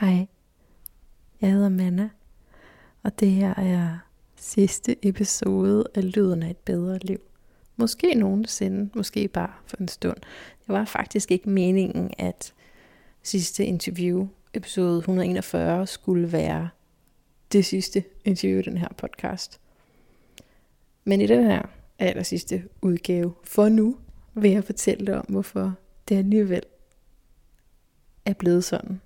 Hej, jeg hedder Manna, og det her er sidste episode af Lyden af et bedre liv. Måske nogensinde, måske bare for en stund. Det var faktisk ikke meningen, at sidste interview, episode 141, skulle være det sidste interview i den her podcast. Men i den her aller sidste udgave, for nu, vil jeg fortælle dig om, hvorfor det alligevel er blevet sådan,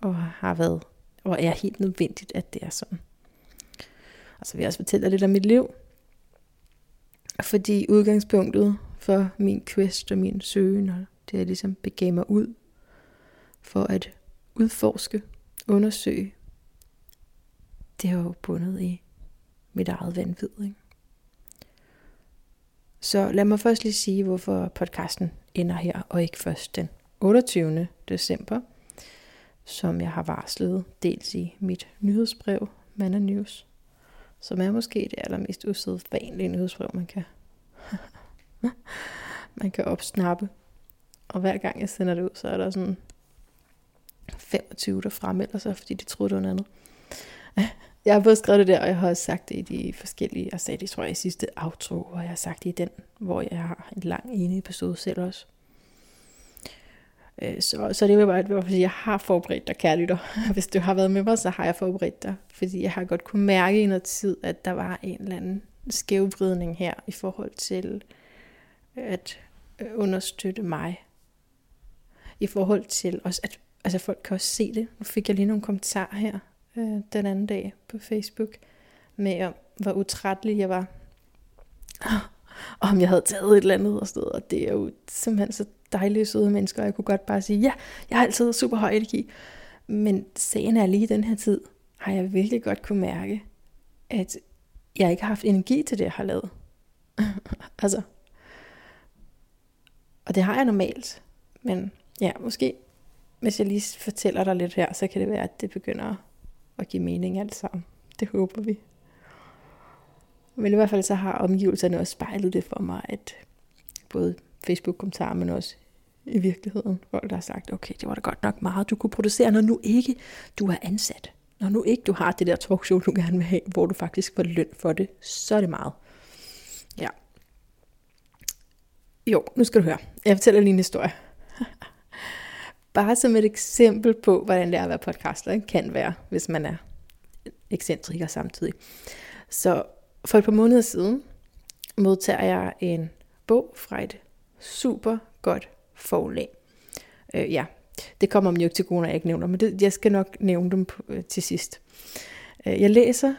og har været, og er helt nødvendigt, at det er sådan. Og så vil jeg også fortælle dig lidt om mit liv, fordi udgangspunktet for min quest og min søgen, og det jeg ligesom begav mig ud for at udforske, undersøge, det har jo bundet i mit eget vanvid. Ikke? Så lad mig først lige sige, hvorfor podcasten ender her, og ikke først den 28. december, som jeg har varslet dels i mit nyhedsbrev, Manna News, som er måske det allermest usædvanlige nyhedsbrev, man kan, man kan opsnappe. Og hver gang jeg sender det ud, så er der sådan 25, der fremmelder sig, fordi de troede, det var noget andet. Jeg har både skrevet det der, og jeg har også sagt det i de forskellige, jeg sagde det, tror jeg, i sidste outro, og jeg har sagt det i den, hvor jeg har en lang ene episode selv også. Øh, så, så det var bare, fordi jeg har forberedt dig, kære lytter. Hvis du har været med mig, så har jeg forberedt dig. Fordi jeg har godt kunne mærke i noget tid, at der var en eller anden skævvridning her i forhold til øh, at øh, understøtte mig. I forhold til også, at altså folk kan også se det. Nu fik jeg lige nogle kommentarer her øh, den anden dag på Facebook med om, hvor utrættelig jeg var. Og om jeg havde taget et eller andet og sted, og det er jo simpelthen så dejlige, søde mennesker, og jeg kunne godt bare sige, ja, jeg har altid super høj energi. Men sagen er lige i den her tid, har jeg virkelig godt kunne mærke, at jeg ikke har haft energi til det, jeg har lavet. altså. Og det har jeg normalt. Men ja, måske, hvis jeg lige fortæller dig lidt her, så kan det være, at det begynder at give mening alt sammen. Det håber vi. Men i hvert fald så har omgivelserne også spejlet det for mig, at både Facebook-kommentarer, men også i virkeligheden. Folk, der har sagt, okay, det var da godt nok meget, du kunne producere, når nu ikke du er ansat. Når nu ikke du har det der talkshow, du gerne vil have, hvor du faktisk får løn for det, så er det meget. Ja. Jo, nu skal du høre. Jeg fortæller lige en historie. Bare som et eksempel på, hvordan det er at være podcaster kan være, hvis man er ekscentriker samtidig. Så for et par måneder siden modtager jeg en bog fra et super godt forlag. Øh, ja, det kommer om til jeg ikke nævner, men det, jeg skal nok nævne dem på, øh, til sidst. Øh, jeg læser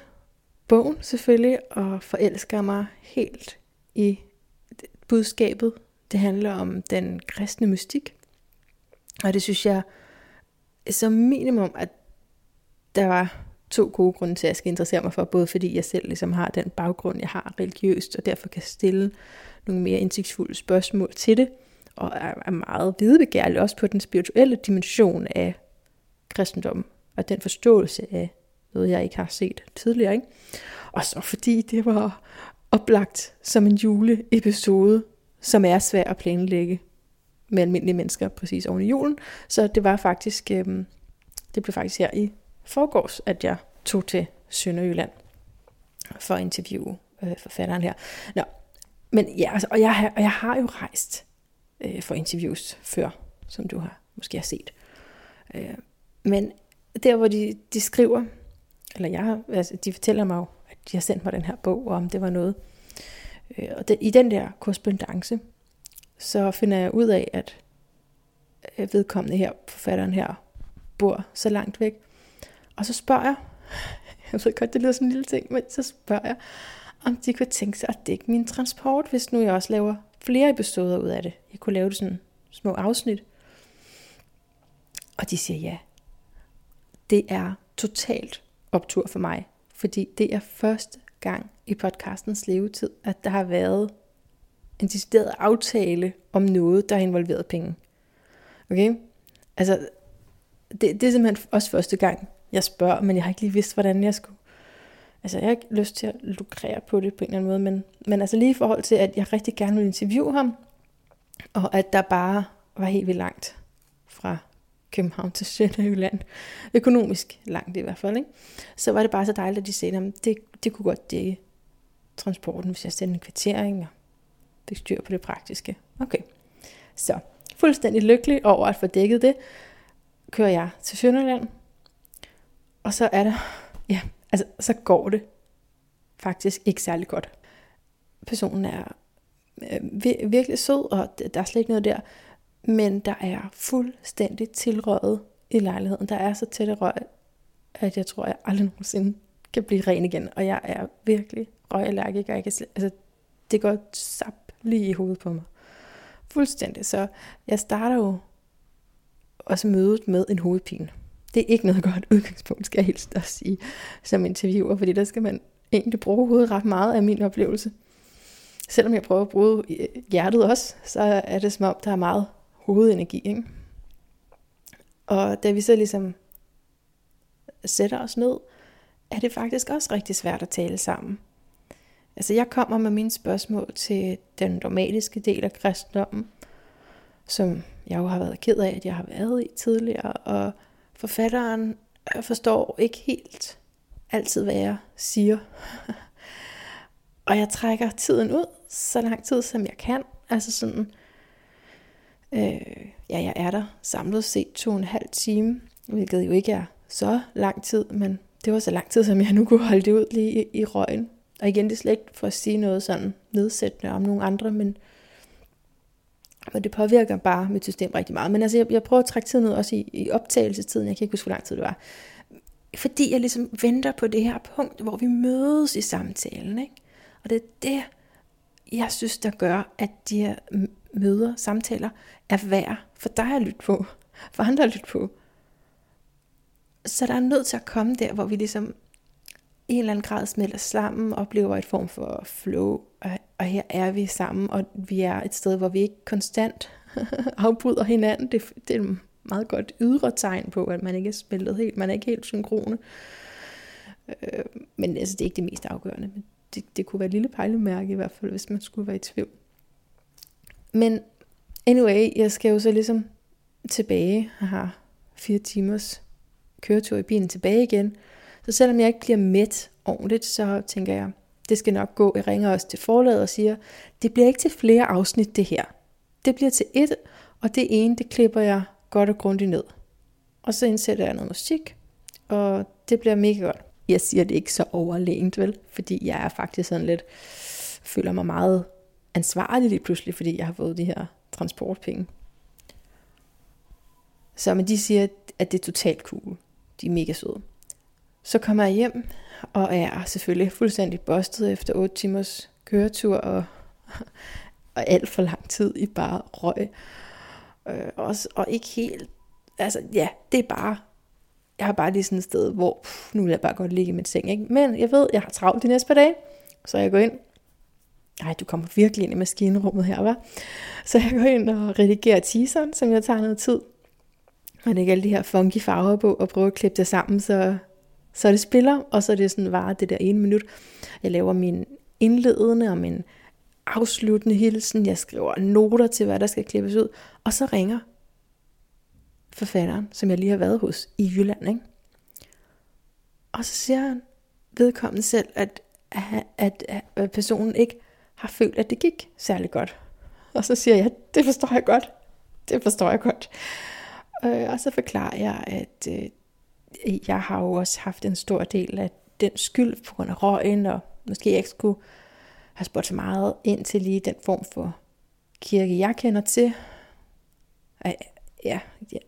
bogen selvfølgelig, og forelsker mig helt i budskabet. Det handler om den kristne mystik. Og det synes jeg som minimum, at der var to gode grunde til, at jeg skal interessere mig for, både fordi jeg selv ligesom har den baggrund, jeg har religiøst, og derfor kan stille nogle mere indsigtsfulde spørgsmål til det, og er meget videbegærlig også på den spirituelle dimension af kristendommen, og den forståelse af noget, jeg ikke har set tidligere. Ikke? Og så fordi det var oplagt som en juleepisode, som er svær at planlægge med almindelige mennesker præcis oven i julen. Så det var faktisk, øhm, det blev faktisk her i forgårs, at jeg tog til Sønderjylland for at interviewe øh, forfatteren her. Nå, men ja, altså, og, jeg, og jeg har jo rejst øh, for interviews før, som du har måske har set. Øh, men der hvor de, de skriver, eller jeg, altså, de fortæller mig jo, at de har sendt mig den her bog, og om det var noget. Øh, og det, i den der korrespondence, så finder jeg ud af, at vedkommende her, forfatteren her, bor så langt væk. Og så spørger jeg, jeg ved godt, det lyder som en lille ting, men så spørger jeg, om de kunne tænke sig at dække min transport, hvis nu jeg også laver flere episoder ud af det. Jeg kunne lave det sådan små afsnit. Og de siger ja. Det er totalt optur for mig, fordi det er første gang i podcastens levetid, at der har været en decideret aftale om noget, der har involveret penge. Okay? Altså, det, det er simpelthen også første gang, jeg spørger, men jeg har ikke lige vidst, hvordan jeg skulle. Altså, jeg har ikke lyst til at lukrere på det på en eller anden måde, men, men altså lige i forhold til, at jeg rigtig gerne vil interviewe ham, og at der bare var helt vildt langt fra København til Sønderjylland, økonomisk langt i hvert fald, ikke? så var det bare så dejligt, at de sagde, at det, det kunne godt dække transporten, hvis jeg sendte en kvittering og fik styr på det praktiske. Okay, så fuldstændig lykkelig over at få dækket det, kører jeg til Sønderjylland, og så er der, ja, altså så går det faktisk ikke særlig godt. Personen er øh, virkelig sød, og der er slet ikke noget der, men der er fuldstændig tilrøget i lejligheden. Der er så tæt røg, at jeg tror, at jeg aldrig nogensinde kan blive ren igen. Og jeg er virkelig røgallergiker. Jeg kan slet, altså, det går sap lige i hovedet på mig. Fuldstændig. Så jeg starter jo også mødet med en hovedpine. Det er ikke noget godt udgangspunkt, skal jeg helst også sige, som interviewer, fordi der skal man egentlig bruge hovedet ret meget af min oplevelse. Selvom jeg prøver at bruge øh, hjertet også, så er det som om, der er meget hovedenergi. Ikke? Og da vi så ligesom sætter os ned, er det faktisk også rigtig svært at tale sammen. Altså jeg kommer med mine spørgsmål til den dogmatiske del af kristendommen, som jeg jo har været ked af, at jeg har været i tidligere, og forfatteren forstår ikke helt altid, hvad jeg siger. og jeg trækker tiden ud, så lang tid som jeg kan. Altså sådan, øh, ja, jeg er der samlet set to og en halv time, hvilket jo ikke er så lang tid, men det var så lang tid, som jeg nu kunne holde det ud lige i, i røgen. Og igen, det er slet ikke for at sige noget sådan nedsættende om nogle andre, men, og det påvirker bare mit system rigtig meget. Men altså, jeg, jeg prøver at trække tiden ud også i, i optagelsestiden. Jeg kan ikke huske, hvor lang tid det var. Fordi jeg ligesom venter på det her punkt, hvor vi mødes i samtalen. Ikke? Og det er det, jeg synes, der gør, at de her møder, samtaler, er værd for dig at lytte på, for andre at lytte på. Så der er nødt til at komme der, hvor vi ligesom i en eller anden grad smelter sammen, oplever et form for flow, og her er vi sammen, og vi er et sted, hvor vi ikke konstant afbryder hinanden. Det, det er et meget godt ydre tegn på, at man ikke er spillet helt, man er ikke helt synkrone. Øh, men altså, det er ikke det mest afgørende, men det, det kunne være et lille pejlemærke i hvert fald, hvis man skulle være i tvivl. Men anyway, jeg skal jo så ligesom tilbage. og har fire timers køretur i bilen tilbage igen. Så selvom jeg ikke bliver mæt ordentligt, så tænker jeg, det skal nok gå. Jeg ringer også til forlaget og siger, det bliver ikke til flere afsnit det her. Det bliver til et, og det ene, det klipper jeg godt og grundigt ned. Og så indsætter jeg noget musik, og det bliver mega godt. Jeg siger det ikke så overlænt, vel? Fordi jeg er faktisk sådan lidt, føler mig meget ansvarlig lige pludselig, fordi jeg har fået de her transportpenge. Så men de siger, at det er totalt cool. De er mega søde. Så kommer jeg hjem, og er selvfølgelig fuldstændig bustet efter 8 timers køretur, og, og alt for lang tid i bare røg. Øh, også, og ikke helt, altså ja, det er bare, jeg har bare lige sådan et sted, hvor pff, nu vil jeg bare godt ligge i min seng, ikke? men jeg ved, jeg har travlt de næste par dage, så jeg går ind, Nej, du kommer virkelig ind i maskinrummet her, var. Så jeg går ind og redigerer teaseren, som jeg tager noget tid. Og det er alle de her funky farver på, og prøver at klippe det sammen, så, så det spiller, og så er det sådan varer det der ene minut. Jeg laver min indledende og min afsluttende hilsen. Jeg skriver noter til, hvad der skal klippes ud. Og så ringer forfatteren, som jeg lige har været hos i Jylland. Ikke? Og så siger han vedkommende selv, at, at, at, at personen ikke har følt, at det gik særlig godt. Og så siger jeg, det forstår jeg godt. Det forstår jeg godt. Øh, og så forklarer jeg, at øh, jeg har jo også haft en stor del af den skyld på grund af røgen, og måske jeg ikke skulle have spurgt så meget ind til lige den form for kirke, jeg kender til. Ja, ja,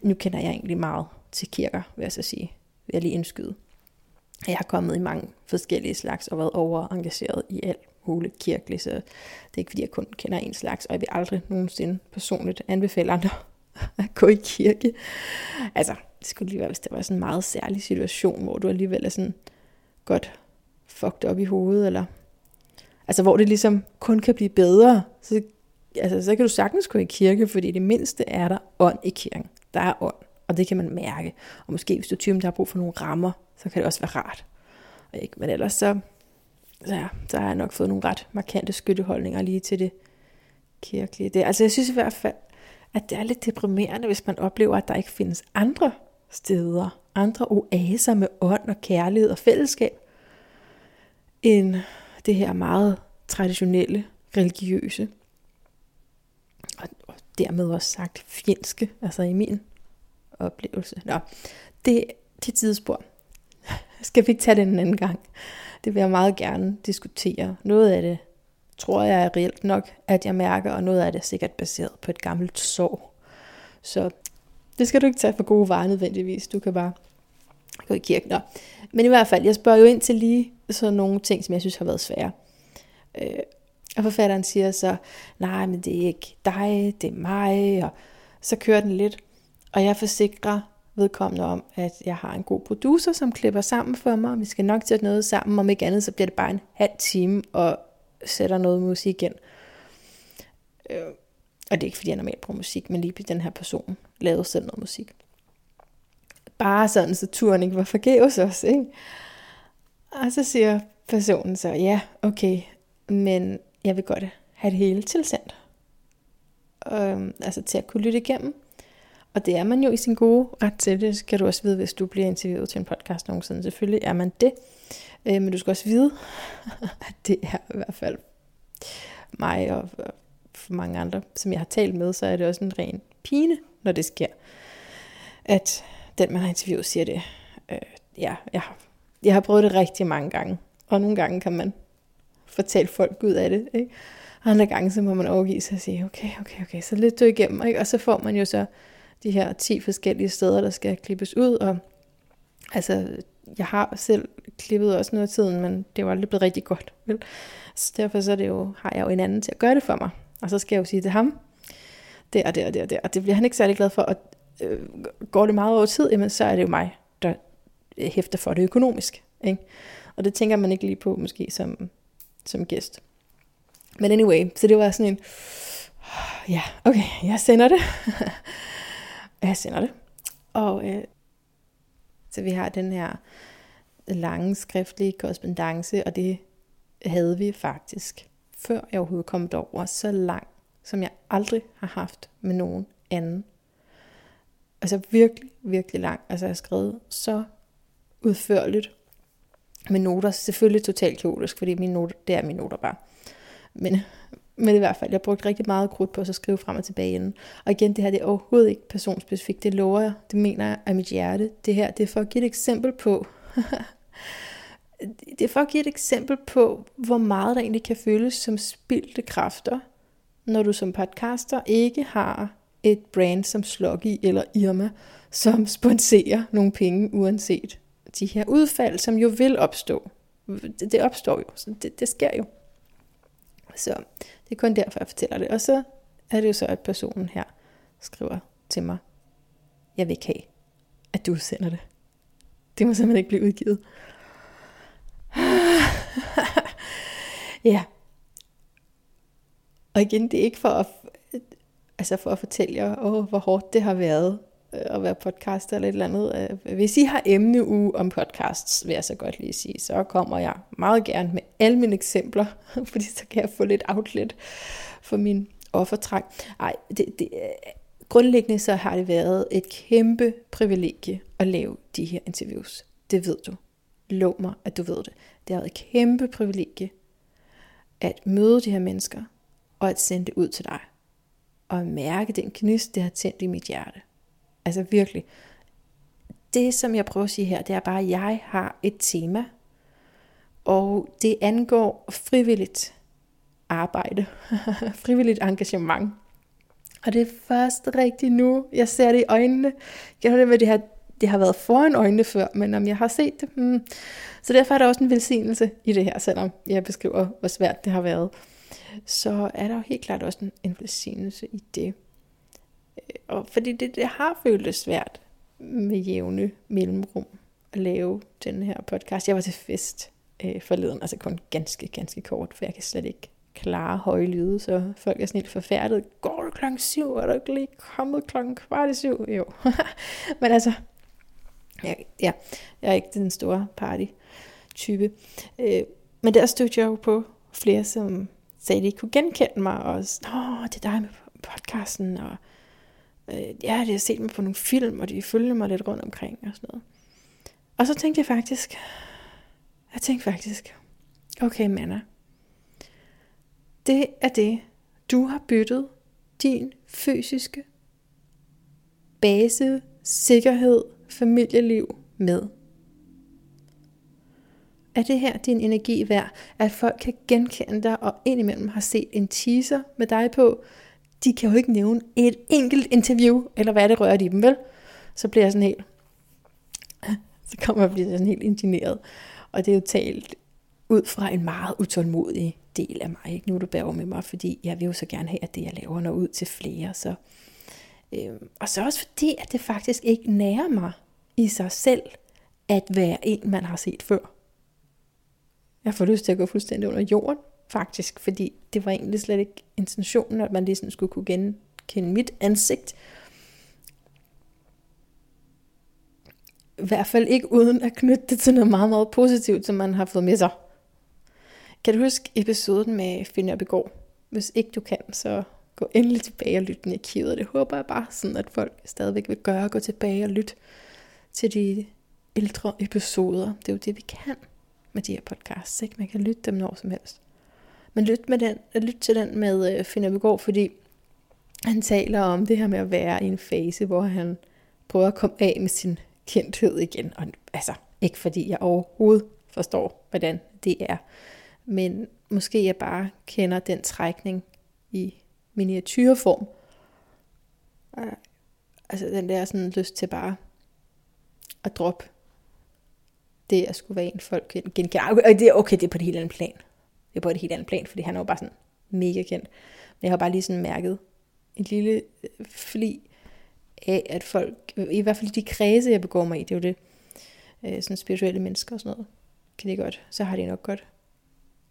nu kender jeg egentlig meget til kirker, vil jeg så sige. Vil jeg lige indskyde. Jeg har kommet i mange forskellige slags og været overengageret i alt muligt kirkeligt, så det er ikke fordi, jeg kun kender en slags, og jeg vil aldrig nogensinde personligt anbefale andre at gå i kirke. Altså, det skulle lige være, hvis det var sådan en meget særlig situation, hvor du alligevel er sådan godt fucked op i hovedet, eller altså hvor det ligesom kun kan blive bedre, så, altså, så kan du sagtens gå i kirke, fordi det mindste er der ånd i kirken. Der er ånd, og det kan man mærke. Og måske hvis du er typen, der har brug for nogle rammer, så kan det også være rart. Ikke? Men ellers så, så, ja, så har jeg nok fået nogle ret markante skytteholdninger lige til det kirkelige. Det, altså jeg synes i hvert fald, at det er lidt deprimerende, hvis man oplever, at der ikke findes andre steder, andre oaser med ånd og kærlighed og fællesskab, end det her meget traditionelle, religiøse, og, og dermed også sagt fjendske, altså i min oplevelse. Nå, det, det er tidsspor. Skal vi ikke tage det en anden gang? Det vil jeg meget gerne diskutere. Noget af det tror jeg er reelt nok, at jeg mærker, og noget af det er sikkert baseret på et gammelt sår. Så det skal du ikke tage for gode varer nødvendigvis. Du kan bare gå i kirken. Nå. Men i hvert fald, jeg spørger jo ind til lige sådan nogle ting, som jeg synes har været svære. Øh, og forfatteren siger så, nej, men det er ikke dig, det er mig, og så kører den lidt. Og jeg forsikrer vedkommende om, at jeg har en god producer, som klipper sammen for mig, og vi skal nok sætte noget sammen, om ikke andet, så bliver det bare en halv time, og sætter noget musik ind. Øh, og det er ikke fordi, jeg normalt bruger musik, men lige den her person lavede selv noget musik. Bare sådan, så turen ikke var forgæves også, ikke? Og så siger personen så, ja, okay, men jeg vil godt have det hele tilsendt. Øhm, altså til at kunne lytte igennem. Og det er man jo i sin gode ret til. Det skal du også vide, hvis du bliver interviewet til en podcast nogensinde. Selvfølgelig er man det. Øh, men du skal også vide, at det er i hvert fald mig og for mange andre, som jeg har talt med, så er det også en ren pine, når det sker. At den, man har interviewet, siger det. Øh, ja, jeg, har, jeg har prøvet det rigtig mange gange. Og nogle gange kan man fortælle folk ud af det. Ikke? Og andre gange, så må man overgive sig og sige, okay, okay, okay, så lidt du igennem. Ikke? Og så får man jo så de her 10 forskellige steder, der skal klippes ud. Og altså, jeg har selv klippet også noget af tiden, men det var aldrig blevet rigtig godt. Vel? Så derfor så er det jo, har jeg jo en anden til at gøre det for mig. Og så skal jeg jo sige til ham, det og det og det og det. Og det bliver han ikke særlig glad for. Og øh, går det meget over tid, jamen, så er det jo mig, der øh, hæfter for det økonomisk. Ikke? Og det tænker man ikke lige på måske som, som gæst. Men anyway, så det var sådan en, ja, okay, jeg sender det. jeg sender det. Og øh, så vi har den her lange skriftlige korrespondence, og det havde vi faktisk, før jeg overhovedet kom over, så lang, som jeg aldrig har haft med nogen anden. Altså virkelig, virkelig lang. Altså jeg har skrevet så udførligt med noter. Selvfølgelig totalt kaotisk, fordi mine noter, det er mine noter bare. Men, men i hvert fald, jeg brugte rigtig meget krudt på at skrive frem og tilbage inden. Og igen, det her det er overhovedet ikke personspecifikt. Det lover jeg. Det mener jeg af mit hjerte. Det her, det er for at give et eksempel på, det er for at give et eksempel på, hvor meget der egentlig kan føles som spildte kræfter, når du som podcaster ikke har et brand som Sloggy eller Irma, som sponserer nogle penge uanset de her udfald, som jo vil opstå. Det, det opstår jo, så det, det sker jo. Så det er kun derfor, jeg fortæller det. Og så er det jo så, at personen her skriver til mig, jeg vil ikke have, at du sender det. Det må simpelthen ikke blive udgivet. Ja. Og igen, det er ikke for at, altså for at fortælle jer, oh, hvor hårdt det har været øh, at være podcaster eller et eller andet. Øh, hvis I har emneuge om podcasts, vil jeg så godt lige sige, så kommer jeg meget gerne med alle mine eksempler, fordi så kan jeg få lidt outlet for min offertrang. Ej, det, det, øh, grundlæggende så har det været et kæmpe privilegie at lave de her interviews. Det ved du. Lov mig, at du ved det. Det har været et kæmpe privilegie at møde de her mennesker, og at sende det ud til dig. Og at mærke den gnist, det har tændt i mit hjerte. Altså virkelig. Det, som jeg prøver at sige her, det er bare, at jeg har et tema, og det angår frivilligt arbejde, frivilligt engagement. Og det er først rigtigt nu, jeg ser det i øjnene. Jeg har det med det her det har været foran øjnene før, men om jeg har set det. Hmm. Så derfor er der også en velsignelse i det her, selvom jeg beskriver, hvor svært det har været. Så er der jo helt klart også en, en velsignelse i det. Øh, og fordi det, det har føltes svært med jævne mellemrum at lave den her podcast. Jeg var til fest øh, forleden, altså kun ganske, ganske kort, for jeg kan slet ikke klare høje lyde, så folk er sådan helt forfærdet. Går du klokken syv? Er du ikke lige kommet klokken kvart i syv? Jo. Men altså, jeg, ja, jeg er ikke den store party-type. Øh, men der stod jeg jo på flere, som sagde, at de kunne genkende mig, og Åh, det er dig med podcasten, og Øh, ja, det har set mig på nogle film, og de følger mig lidt rundt omkring og sådan noget. Og så tænkte jeg faktisk, jeg tænkte faktisk, okay Manna, det er det, du har byttet din fysiske base, sikkerhed, familieliv med. Er det her din energi værd, at folk kan genkende dig og indimellem har set en teaser med dig på? De kan jo ikke nævne et enkelt interview, eller hvad det rører de dem, vel? Så bliver jeg sådan helt, så kommer jeg og bliver sådan helt indigneret. Og det er jo talt ud fra en meget utålmodig del af mig. Ikke? Nu er du bærer med mig, fordi jeg vil jo så gerne have, at det jeg laver når ud til flere. Så, Øhm, og så også fordi, at det faktisk ikke nærer mig i sig selv, at være en, man har set før. Jeg får lyst til at gå fuldstændig under jorden, faktisk, fordi det var egentlig slet ikke intentionen, at man ligesom skulle kunne genkende mit ansigt. I hvert fald ikke uden at knytte det til noget meget, meget positivt, som man har fået med sig. Kan du huske episoden med Finn op i går? Hvis ikke du kan, så gå endelig tilbage og lyt den i arkivet. Det håber jeg bare sådan, at folk stadigvæk vil gøre. Gå tilbage og lytte til de ældre episoder. Det er jo det, vi kan med de her podcasts. Ikke? Man kan lytte dem når som helst. Men lyt, med den, lyt til den med øh, Finn går, fordi han taler om det her med at være i en fase, hvor han prøver at komme af med sin kendthed igen. Og altså, ikke fordi jeg overhovedet forstår, hvordan det er. Men måske jeg bare kender den trækning i miniatyrform. Altså den der sådan lyst til bare at droppe det at skulle være en folk genkender. Og øh, det er okay, det er på et helt andet plan. Det er på et helt andet plan, fordi han er jo bare sådan mega kendt. Men jeg har bare lige sådan mærket et lille øh, fli af, at folk, i hvert fald de kredse, jeg begår mig i, det er jo det, øh, sådan spirituelle mennesker og sådan noget, kan det godt, så har de nok godt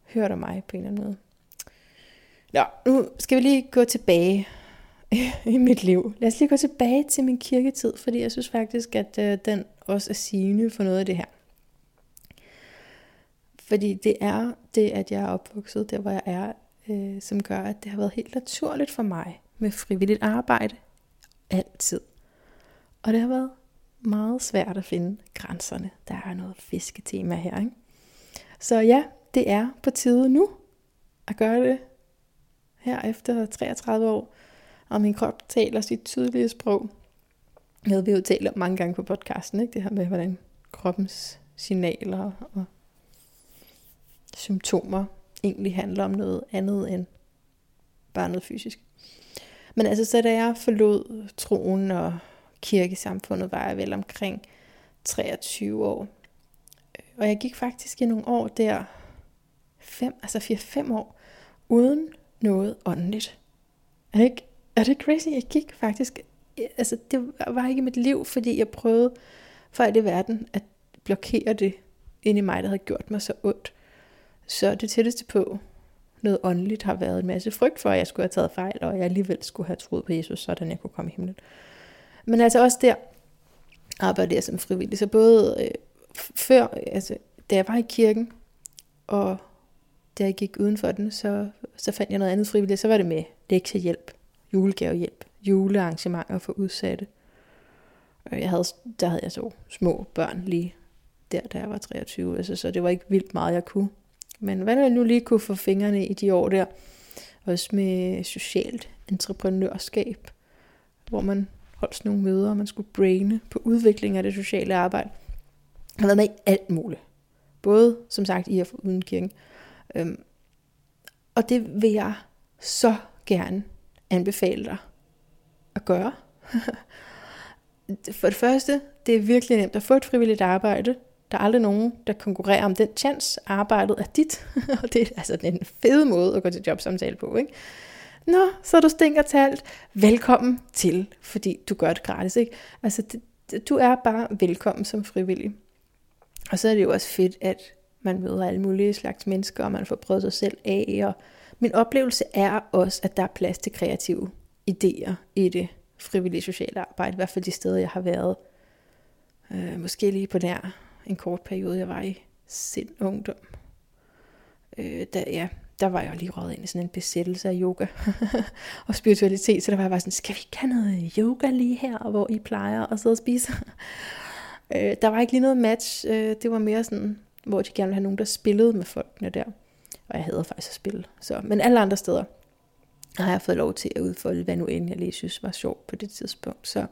hørt om mig på en eller anden måde. Nå, nu skal vi lige gå tilbage i mit liv. Lad os lige gå tilbage til min kirketid, fordi jeg synes faktisk, at øh, den også er sigende for noget af det her. Fordi det er det, at jeg er opvokset der, hvor jeg er, øh, som gør, at det har været helt naturligt for mig med frivilligt arbejde. Altid. Og det har været meget svært at finde grænserne. Der er noget fisketema her, ikke? Så ja, det er på tide nu at gøre det her efter 33 år. Og min krop taler sit tydelige sprog. Jeg vi jo talt om mange gange på podcasten, ikke? det her med, hvordan kroppens signaler og symptomer egentlig handler om noget andet end bare noget fysisk. Men altså, så da jeg forlod troen og kirkesamfundet, var jeg vel omkring 23 år. Og jeg gik faktisk i nogle år der, fem, altså 4-5 år, uden noget åndeligt. Ikke, er det crazy? Jeg gik faktisk, altså det var ikke mit liv, fordi jeg prøvede for alt i verden at blokere det ind i mig, der havde gjort mig så ondt. Så det tætteste på noget åndeligt har været en masse frygt for, at jeg skulle have taget fejl, og jeg alligevel skulle have troet på Jesus, sådan jeg kunne komme i himlen. Men altså også der arbejdede jeg som frivillig. Så både øh, før, altså da jeg var i kirken, og da jeg gik uden for den, så, så fandt jeg noget andet frivilligt. Så var det med lektiehjælp, julegavehjælp, julearrangementer for udsatte. Jeg havde, der havde jeg så små børn lige der, da jeg var 23, altså, så det var ikke vildt meget, jeg kunne. Men hvad jeg nu lige kunne få fingrene i de år der, også med socialt entreprenørskab, hvor man holdt sådan nogle møder, og man skulle braine på udvikling af det sociale arbejde. Jeg har været med i alt muligt. Både, som sagt, i og uden kirken. Øhm, og det vil jeg så gerne anbefale dig at gøre. For det første, det er virkelig nemt at få et frivilligt arbejde. Der er aldrig nogen, der konkurrerer om den chance. Arbejdet er dit. og det er altså en fed måde at gå til jobsamtale på. Ikke? Nå, så du stinker talt. Velkommen til, fordi du gør det gratis. Ikke? Altså, det, du er bare velkommen som frivillig. Og så er det jo også fedt, at man møder alle mulige slags mennesker, og man får prøvet sig selv af. Og min oplevelse er også, at der er plads til kreative idéer i det frivillige sociale arbejde. I hvert fald de steder, jeg har været. Øh, måske lige på der en kort periode, jeg var i sind ungdom. Øh, der, ja, der var jeg lige røget ind i sådan en besættelse af yoga og spiritualitet, så der var jeg bare sådan, skal vi ikke have noget yoga lige her, hvor I plejer at sidde og spise? øh, der var ikke lige noget match, øh, det var mere sådan, hvor de gerne ville have nogen, der spillede med folkene der. Og jeg hader faktisk at spille. Så, men alle andre steder har jeg fået lov til at udfolde, hvad nu end jeg lige synes var sjovt på det tidspunkt. Så,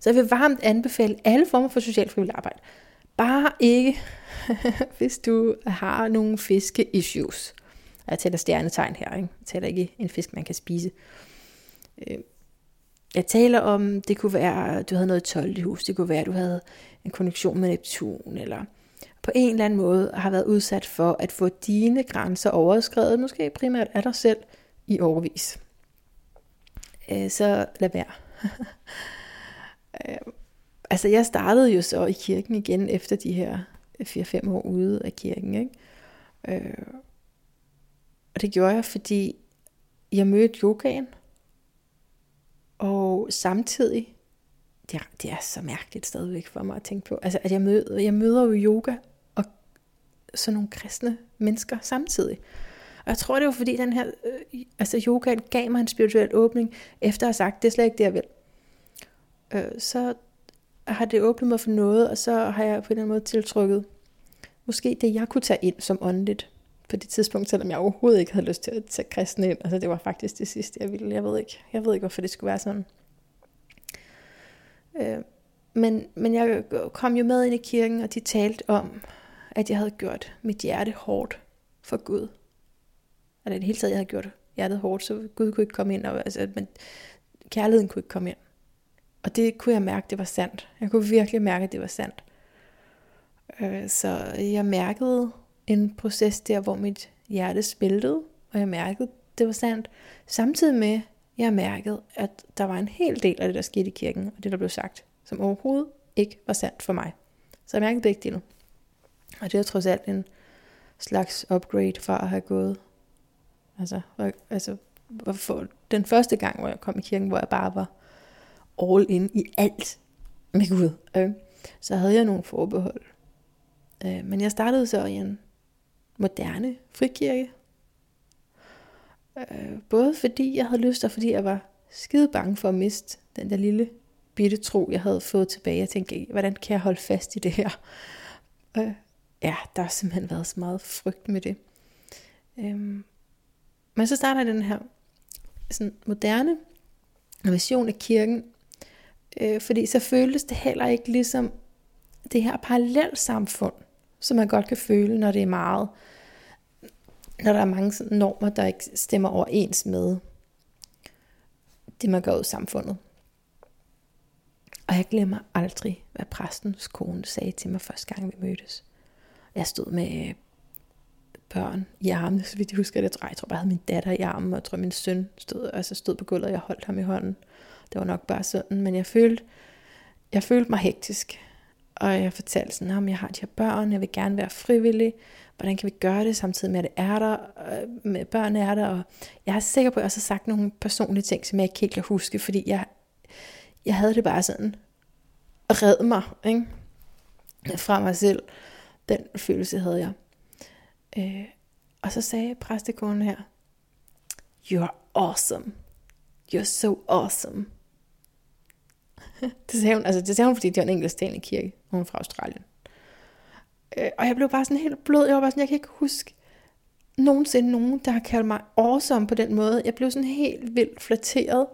så jeg vil varmt anbefale alle former for socialt frivilligt arbejde. Bare ikke, hvis du har nogle fiske-issues. Jeg taler stjernetegn her, ikke? jeg taler ikke en fisk, man kan spise. Øh, jeg taler om, det kunne være, at du havde noget tolvt i hus, det kunne være, at du havde en konjunktion med Neptun, eller på en eller anden måde har været udsat for at få dine grænser overskrevet, måske primært af dig selv, i overvis. Øh, så lad være. Øh, altså jeg startede jo så i kirken igen efter de her 4-5 år ude af kirken. Ikke? Øh, og det gjorde jeg, fordi jeg mødte yogaen, og samtidig, det er, det er så mærkeligt stadigvæk for mig at tænke på, altså at jeg møder, jeg møder jo yoga sådan nogle kristne mennesker samtidig. Og jeg tror, det var fordi den her, øh, altså yogaen gav mig en spirituel åbning, efter at have sagt, det er slet ikke det, jeg vil. Øh, så har det åbnet mig for noget, og så har jeg på en eller anden måde tiltrykket, måske det, jeg kunne tage ind som åndeligt på det tidspunkt, selvom jeg overhovedet ikke havde lyst til at tage kristne ind. Altså det var faktisk det sidste, jeg ville. Jeg ved ikke, jeg ved ikke hvorfor det skulle være sådan. Øh, men, men jeg kom jo med ind i kirken, og de talte om, at jeg havde gjort mit hjerte hårdt for Gud. Eller i det hele taget, jeg havde gjort hjertet hårdt, så Gud kunne ikke komme ind, og, altså, men kærligheden kunne ikke komme ind. Og det kunne jeg mærke, det var sandt. Jeg kunne virkelig mærke, at det var sandt. Øh, så jeg mærkede en proces der, hvor mit hjerte spiltede, og jeg mærkede, det var sandt. Samtidig med, jeg mærkede, at der var en hel del af det, der skete i kirken, og det, der blev sagt, som overhovedet ikke var sandt for mig. Så jeg mærkede begge dele. Og det er trods alt en slags upgrade fra at have gået. Altså, altså for den første gang, hvor jeg kom i kirken, hvor jeg bare var all in i alt med Gud, øh, så havde jeg nogle forbehold. Øh, men jeg startede så i en moderne frikirke. Øh, både fordi jeg havde lyst, og fordi jeg var skide bange for at miste den der lille bitte tro, jeg havde fået tilbage. Jeg tænkte, hvordan kan jeg holde fast i det her? Øh, ja, der har simpelthen været så meget frygt med det. Øhm, men så starter den her sådan moderne version af kirken, øh, fordi så føltes det heller ikke ligesom det her parallelsamfund, som man godt kan føle, når det er meget, når der er mange sådan normer, der ikke stemmer overens med det, man gør ud i samfundet. Og jeg glemmer aldrig, hvad præstens kone sagde til mig første gang, vi mødtes. Jeg stod med øh, børn i armene, så vidt jeg husker det. Jeg tror, jeg, bare, jeg havde min datter i armen, og jeg tror, min søn stod, altså stod på gulvet, og jeg holdt ham i hånden. Det var nok bare sådan, men jeg følte, jeg følte mig hektisk. Og jeg fortalte sådan, at jeg har de her børn, jeg vil gerne være frivillig. Hvordan kan vi gøre det, samtidig med, at det er der, øh, med børn er der. Og jeg er sikker på, at jeg også har sagt nogle personlige ting, som jeg ikke helt kan huske, fordi jeg, jeg havde det bare sådan, red mig ikke? fra mig selv. Den følelse havde jeg. Øh, og så sagde præstekonen her, You're awesome. You're so awesome. det sagde hun, altså det sagde hun, fordi det var en engelsktalende kirke. Hun er fra Australien. Øh, og jeg blev bare sådan helt blød. Jeg var bare sådan, jeg kan ikke huske nogensinde nogen, der har kaldt mig awesome på den måde. Jeg blev sådan helt vildt flatteret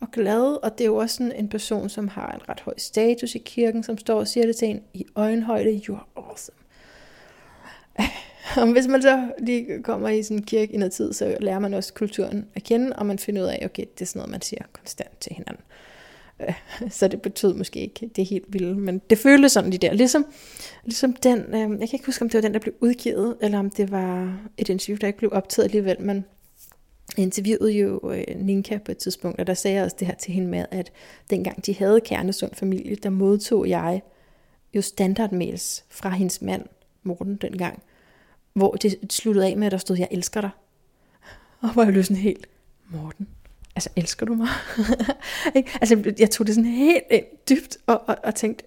og glad, og det er jo også sådan en person, som har en ret høj status i kirken, som står og siger det til en i øjenhøjde, you are awesome. Og hvis man så lige kommer i sådan en kirke i noget tid, så lærer man også kulturen at kende, og man finder ud af, okay, det er sådan noget, man siger konstant til hinanden. Så det betød måske ikke det helt vilde, men det føltes sådan lige der. Ligesom, ligesom den, øh, jeg kan ikke huske, om det var den, der blev udgivet, eller om det var et interview, der ikke blev optaget alligevel, men interviewede jo øh, Ninka på et tidspunkt, og der sagde jeg også det her til hende med, at dengang de havde kernesund familie, der modtog jeg jo standardmails fra hendes mand, Morten, dengang, hvor det sluttede af med, at der stod, jeg elsker dig. Og hvor jeg blev sådan helt, Morten, altså elsker du mig? altså jeg tog det sådan helt øh, dybt og, og, og tænkte,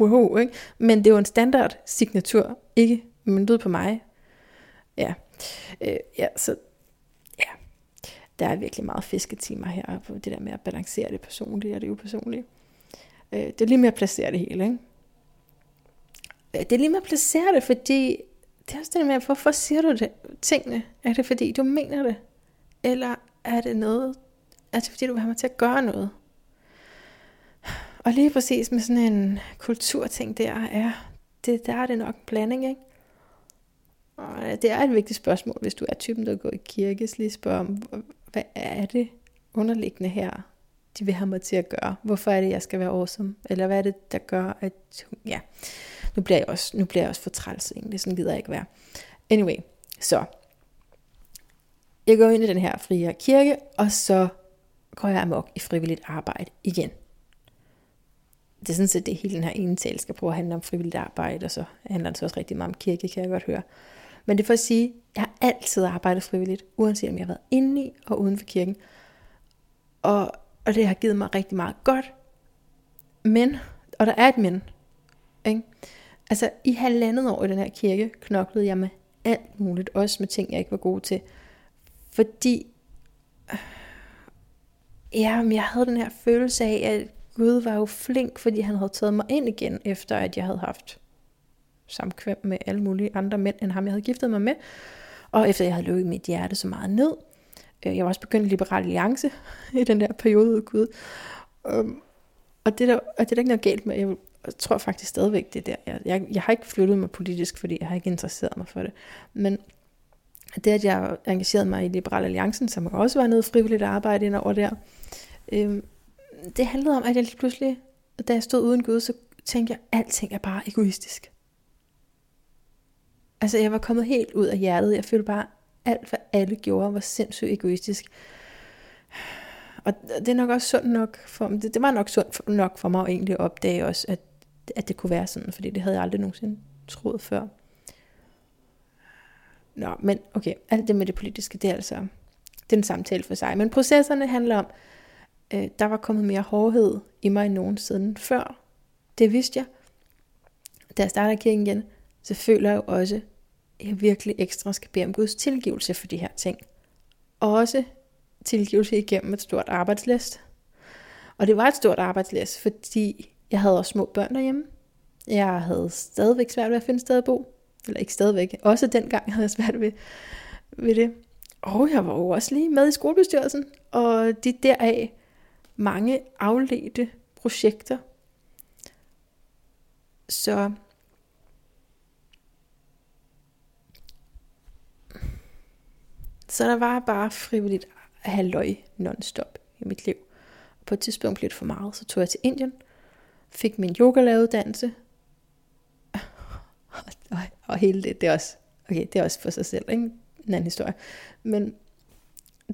wow, ikke? men det var en standard signatur, ikke myndet på mig. Ja, øh, ja så ja, der er virkelig meget fisketimer her på det der med at balancere det personlige og det upersonlige. Øh, det er lige med at placere det hele, ikke? Det er lige med at placere det, fordi det er også det med, hvorfor siger du det, tingene? Er det fordi, du mener det? Eller er det noget, er det fordi, du vil have mig til at gøre noget? Og lige præcis med sådan en kulturting der, er, det, der er det nok en blanding, ikke? Og det er et vigtigt spørgsmål, hvis du er typen, der går i kirke, så lige spørge om, hvad er det underliggende her, de vil have mig til at gøre? Hvorfor er det, jeg skal være awesome? Eller hvad er det, der gør, at... Ja, nu bliver jeg også, nu bliver jeg også for træls egentlig, sådan gider jeg ikke være. Anyway, så jeg går ind i den her frie kirke, og så går jeg amok i frivilligt arbejde igen. Det er sådan set det hele den her ene tale skal prøve at handle om frivilligt arbejde, og så handler det så også rigtig meget om kirke, kan jeg godt høre. Men det er for at sige, at jeg har altid arbejdet frivilligt, uanset om jeg har været inde i og uden for kirken. Og, og det har givet mig rigtig meget godt. Men, og der er et men. Ikke? Altså i halvandet år i den her kirke knoklede jeg med alt muligt, også med ting, jeg ikke var god til. Fordi, øh, ja, men jeg havde den her følelse af, at Gud var jo flink, fordi han havde taget mig ind igen, efter at jeg havde haft samkvem med alle mulige andre mænd, end ham jeg havde giftet mig med. Og efter jeg havde lukket mit hjerte så meget ned. Øh, jeg var også begyndt Liberal Alliance i den der periode, Gud. Øhm, og det, der, og det er der ikke noget galt med. Jeg jeg tror faktisk stadigvæk, det der. Jeg, jeg, jeg har ikke flyttet mig politisk, fordi jeg har ikke interesseret mig for det. Men det, at jeg engagerede mig i Liberal Alliancen, som også var noget frivilligt arbejde ind over der, øh, det handlede om, at jeg lige pludselig, da jeg stod uden Gud, så tænkte jeg, at alting er bare egoistisk. Altså, jeg var kommet helt ud af hjertet. Jeg følte bare, alt hvad alle gjorde, var sindssygt egoistisk. Og det er nok også sundt nok for det, det var nok sundt nok for mig at egentlig opdage også, at at det kunne være sådan, fordi det havde jeg aldrig nogensinde troet før. Nå, men okay, alt det med det politiske, det er altså det er en samtale for sig. Men processerne handler om, øh, der var kommet mere hårdhed i mig end nogensinde før. Det vidste jeg. Da jeg starter kirken igen, så føler jeg jo også, at jeg virkelig ekstra skal bede om Guds tilgivelse for de her ting. Og også tilgivelse igennem et stort arbejdslæst. Og det var et stort arbejdslæst, fordi jeg havde også små børn derhjemme. Jeg havde stadigvæk svært ved at finde sted at bo. Eller ikke stadigvæk. Også dengang havde jeg svært ved, ved det. Og jeg var jo også lige med i skolebestyrelsen. Og de deraf mange afledte projekter. Så Så der var bare frivilligt halvøj non-stop i mit liv. På et tidspunkt blev det for meget, så tog jeg til Indien – fik min yogalæreruddannelse. Og, og hele det, det er også, okay, det er også for sig selv, ikke? En anden historie. Men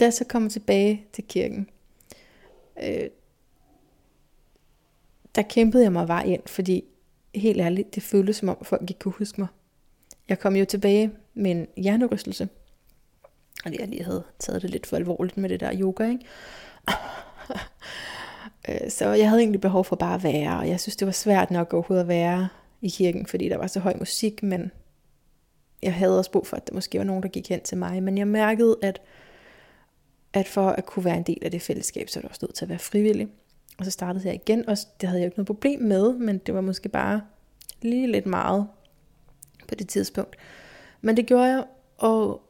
da jeg så kommer tilbage til kirken, øh, der kæmpede jeg mig vej ind, fordi helt ærligt, det føltes som om folk ikke kunne huske mig. Jeg kom jo tilbage med en hjernerystelse, og jeg lige havde taget det lidt for alvorligt med det der yoga, ikke? Øh, så jeg havde egentlig behov for bare at være, og jeg synes, det var svært nok overhovedet at være i kirken, fordi der var så høj musik, men jeg havde også brug for, at der måske var nogen, der gik hen til mig. Men jeg mærkede, at, at for at kunne være en del af det fællesskab, så var det også nødt til at være frivillig. Og så startede jeg igen, og det havde jeg ikke noget problem med, men det var måske bare lige lidt meget på det tidspunkt. Men det gjorde jeg, og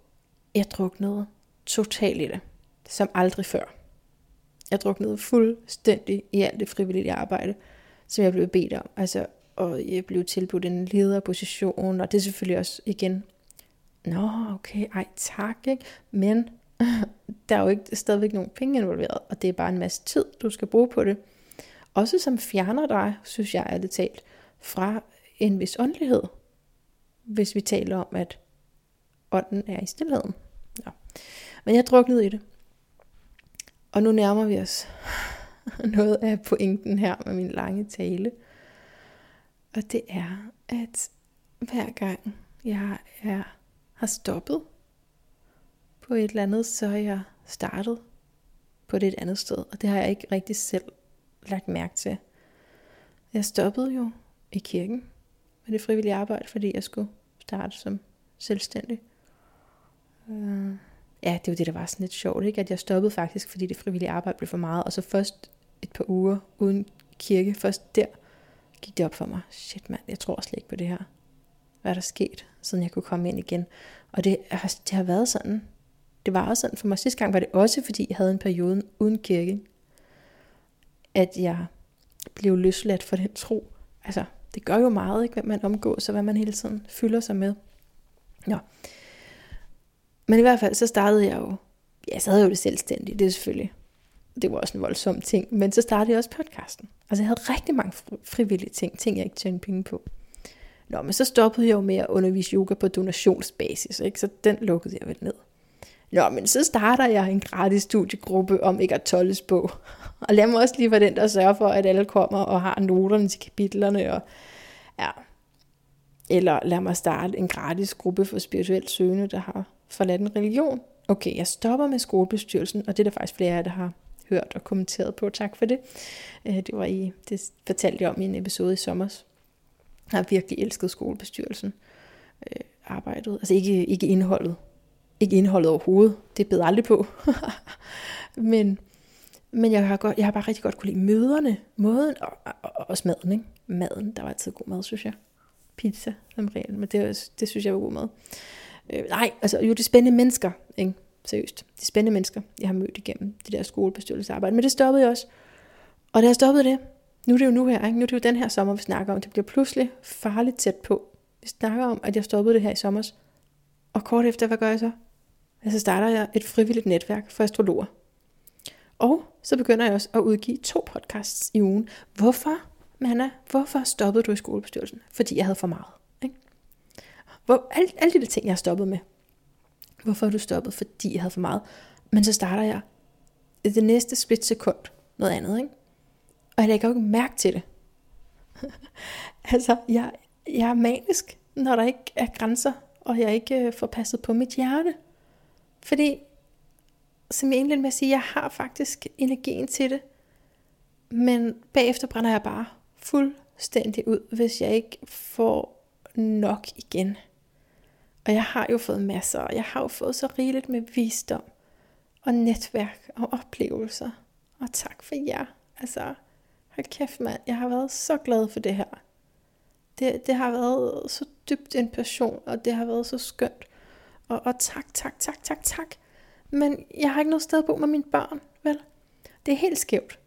jeg druknede totalt i det, som aldrig før. Jeg druknede fuldstændig i alt det frivillige arbejde, som jeg blev bedt om. Altså, og jeg blev tilbudt en lederposition, og det er selvfølgelig også igen, nå okay, ej tak, ikke? Men der er jo ikke stadigvæk nogen penge involveret, og det er bare en masse tid, du skal bruge på det. Også som fjerner dig, synes jeg er det talt, fra en vis åndelighed. Hvis vi taler om, at ånden er i stillheden. Ja. Men jeg druknede i det. Og nu nærmer vi os noget af pointen her med min lange tale. Og det er, at hver gang jeg er, har stoppet på et eller andet, så er jeg startet på det et andet sted. Og det har jeg ikke rigtig selv lagt mærke til. Jeg stoppede jo i kirken med det frivillige arbejde, fordi jeg skulle starte som selvstændig. Øh, Ja, det var det, der var sådan lidt sjovt, ikke? at jeg stoppede faktisk, fordi det frivillige arbejde blev for meget, og så først et par uger uden kirke, først der gik det op for mig, shit mand, jeg tror slet ikke på det her. Hvad er der sket, siden jeg kunne komme ind igen? Og det, det har været sådan, det var også sådan for mig. Sidste gang var det også, fordi jeg havde en periode uden kirke, at jeg blev løsladt for den tro. Altså, det gør jo meget, ikke, hvad man omgås, og hvad man hele tiden fylder sig med. Ja. Men i hvert fald, så startede jeg jo, ja, så havde jeg jo det selvstændigt, det er selvfølgelig, det var også en voldsom ting, men så startede jeg også podcasten. Altså jeg havde rigtig mange frivillige ting, ting jeg ikke tjente penge på. Nå, men så stoppede jeg jo med at undervise yoga på donationsbasis, ikke? så den lukkede jeg vel ned. Nå, men så starter jeg en gratis studiegruppe om ikke at tolles på. Og lad mig også lige være den, der sørger for, at alle kommer og har noterne til kapitlerne. Og, ja. Eller lad mig starte en gratis gruppe for spirituelt søgende, der har forladt en religion. Okay, jeg stopper med skolebestyrelsen, og det er der faktisk flere af jer, der har hørt og kommenteret på. Tak for det. Øh, det var i, det fortalte jeg om i en episode i sommer. Jeg har virkelig elsket skolebestyrelsen. Øh, arbejdet, altså ikke, ikke indholdet, ikke indholdet overhovedet. Det bed aldrig på. men, men jeg har, godt, jeg har bare rigtig godt kunne lide møderne, måden og, og, og også maden. Ikke? Maden, der var altid god mad, synes jeg. Pizza som regel, men det, det synes jeg var god mad. Øh, nej, altså jo, det er spændende mennesker, ikke? seriøst. De spændende mennesker, jeg har mødt igennem det der skolebestyrelsesarbejde. Men det stoppede jeg også. Og da jeg stoppede det, nu er det jo nu her, ikke? nu er det jo den her sommer, vi snakker om. Det bliver pludselig farligt tæt på. Vi snakker om, at jeg stoppede det her i sommer. Og kort efter, hvad gør jeg så? så starter jeg et frivilligt netværk for astrologer. Og så begynder jeg også at udgive to podcasts i ugen. Hvorfor, Manna, hvorfor stoppede du i skolebestyrelsen? Fordi jeg havde for meget. Hvor, alle, alle de der ting, jeg har stoppet med. Hvorfor har du stoppet? Fordi jeg havde for meget. Men så starter jeg det næste splitsekund noget andet. Ikke? Og jeg lægger jo ikke mærke til det. altså, jeg, jeg er manisk, når der ikke er grænser, og jeg ikke øh, får passet på mit hjerte. Fordi, som jeg egentlig med at sige, jeg har faktisk energien til det, men bagefter brænder jeg bare fuldstændig ud, hvis jeg ikke får nok igen. Og jeg har jo fået masser, og jeg har jo fået så rigeligt med visdom, og netværk, og oplevelser. Og tak for jer. Altså, hold kæft mand, jeg har været så glad for det her. Det, det har været så dybt en passion, og det har været så skønt. Og, og tak, tak, tak, tak, tak. Men jeg har ikke noget sted at bo med mine børn, vel? Det er helt skævt.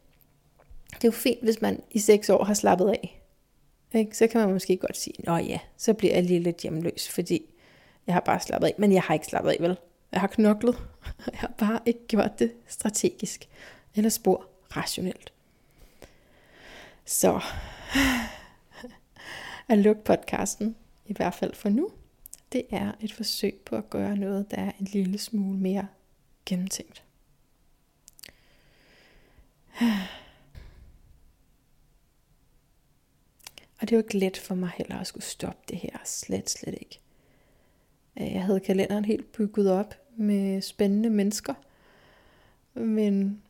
Det er jo fint, hvis man i seks år har slappet af. Ikke? Så kan man måske godt sige, nå ja, så bliver jeg lige lidt hjemløs, fordi jeg har bare slappet af. Men jeg har ikke slappet af, vel? Jeg har knoklet. Jeg har bare ikke gjort det strategisk. Eller spor rationelt. Så at lukke podcasten, i hvert fald for nu, det er et forsøg på at gøre noget, der er en lille smule mere gennemtænkt. Og det var ikke let for mig heller at skulle stoppe det her. Slet, slet ikke. Øh, jeg havde kalenderen helt bygget op med spændende mennesker. Men